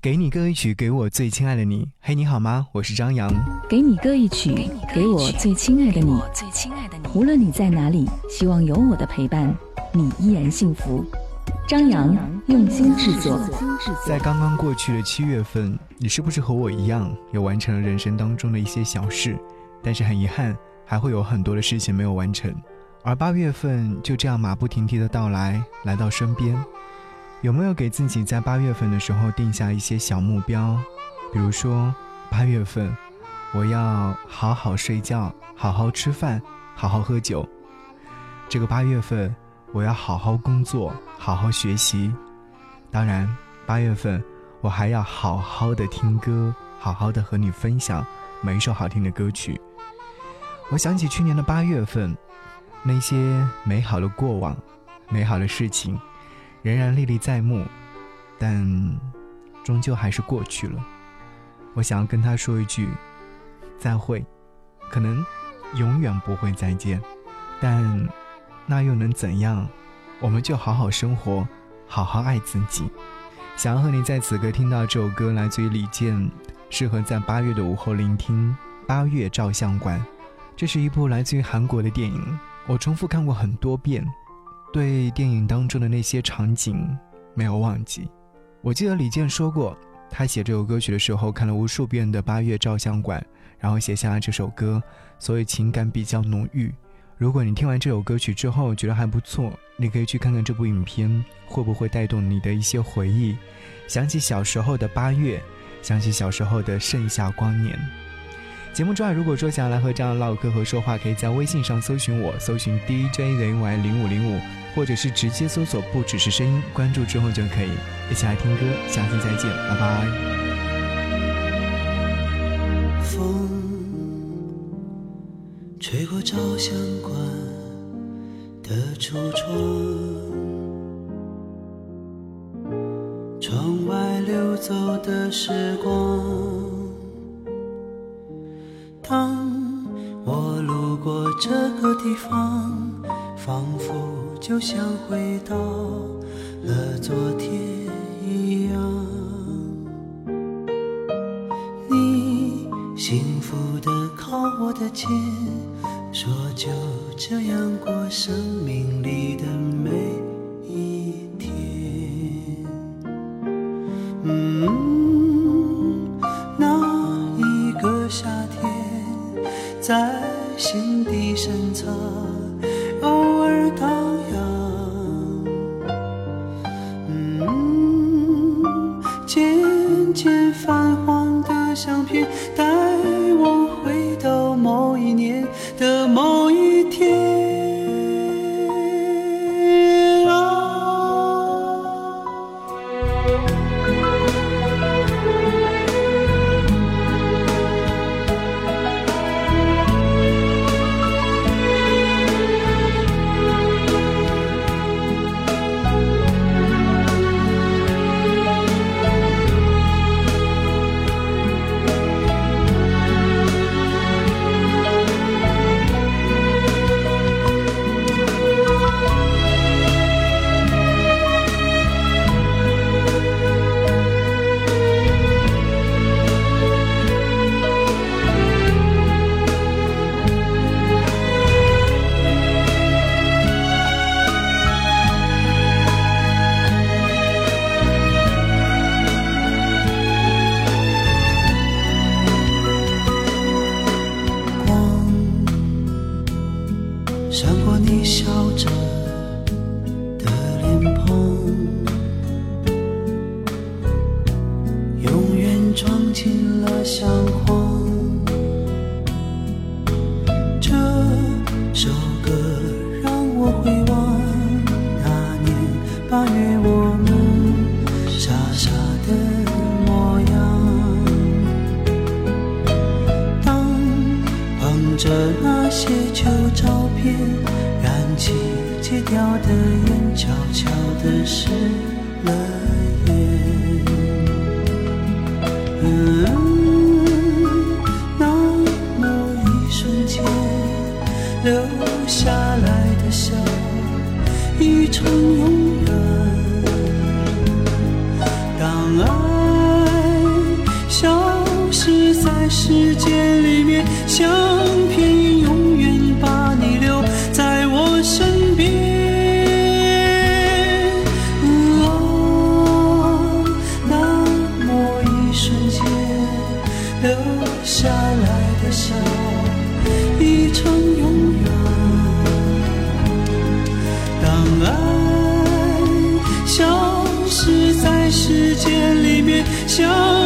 给你歌一曲，给我最亲爱的你。嘿，你好吗？我是张扬。给你歌一曲，给我最亲爱的你。无论你在哪里，希望有我的陪伴，你依然幸福。张扬用心制作。在刚刚过去的七月份，你是不是和我一样，也完成了人生当中的一些小事？但是很遗憾，还会有很多的事情没有完成。而八月份就这样马不停蹄的到来，来到身边。有没有给自己在八月份的时候定下一些小目标？比如说，八月份我要好好睡觉，好好吃饭，好好喝酒。这个八月份我要好好工作，好好学习。当然，八月份我还要好好的听歌，好好的和你分享每一首好听的歌曲。我想起去年的八月份，那些美好的过往，美好的事情。仍然历历在目，但终究还是过去了。我想要跟他说一句再会，可能永远不会再见，但那又能怎样？我们就好好生活，好好爱自己。想要和你在此刻听到这首歌，来自于李健，适合在八月的午后聆听。八月照相馆，这是一部来自于韩国的电影，我重复看过很多遍。对电影当中的那些场景没有忘记。我记得李健说过，他写这首歌曲的时候看了无数遍的《八月照相馆》，然后写下了这首歌，所以情感比较浓郁。如果你听完这首歌曲之后觉得还不错，你可以去看看这部影片，会不会带动你的一些回忆，想起小时候的八月，想起小时候的盛夏光年。节目之外，如果说想要来和这样唠嗑和说话，可以在微信上搜寻我，搜寻 DJZY 零五零五，或者是直接搜索“不只是声音”，关注之后就可以一起来听歌。下期再见，拜拜。风吹过照相馆的橱窗，窗外流走的时光。这个地方，仿佛就像回到了昨天一样。你幸福的靠我的肩，说就这样过生命里的每一天。嗯，那一个夏天。在心底深藏，偶尔荡漾。嗯，渐渐泛黄的相片，过你戒掉的烟，悄悄地湿了眼。嗯，那么一瞬间留下来的笑，已成永远。当爱消失在时间里面，相爱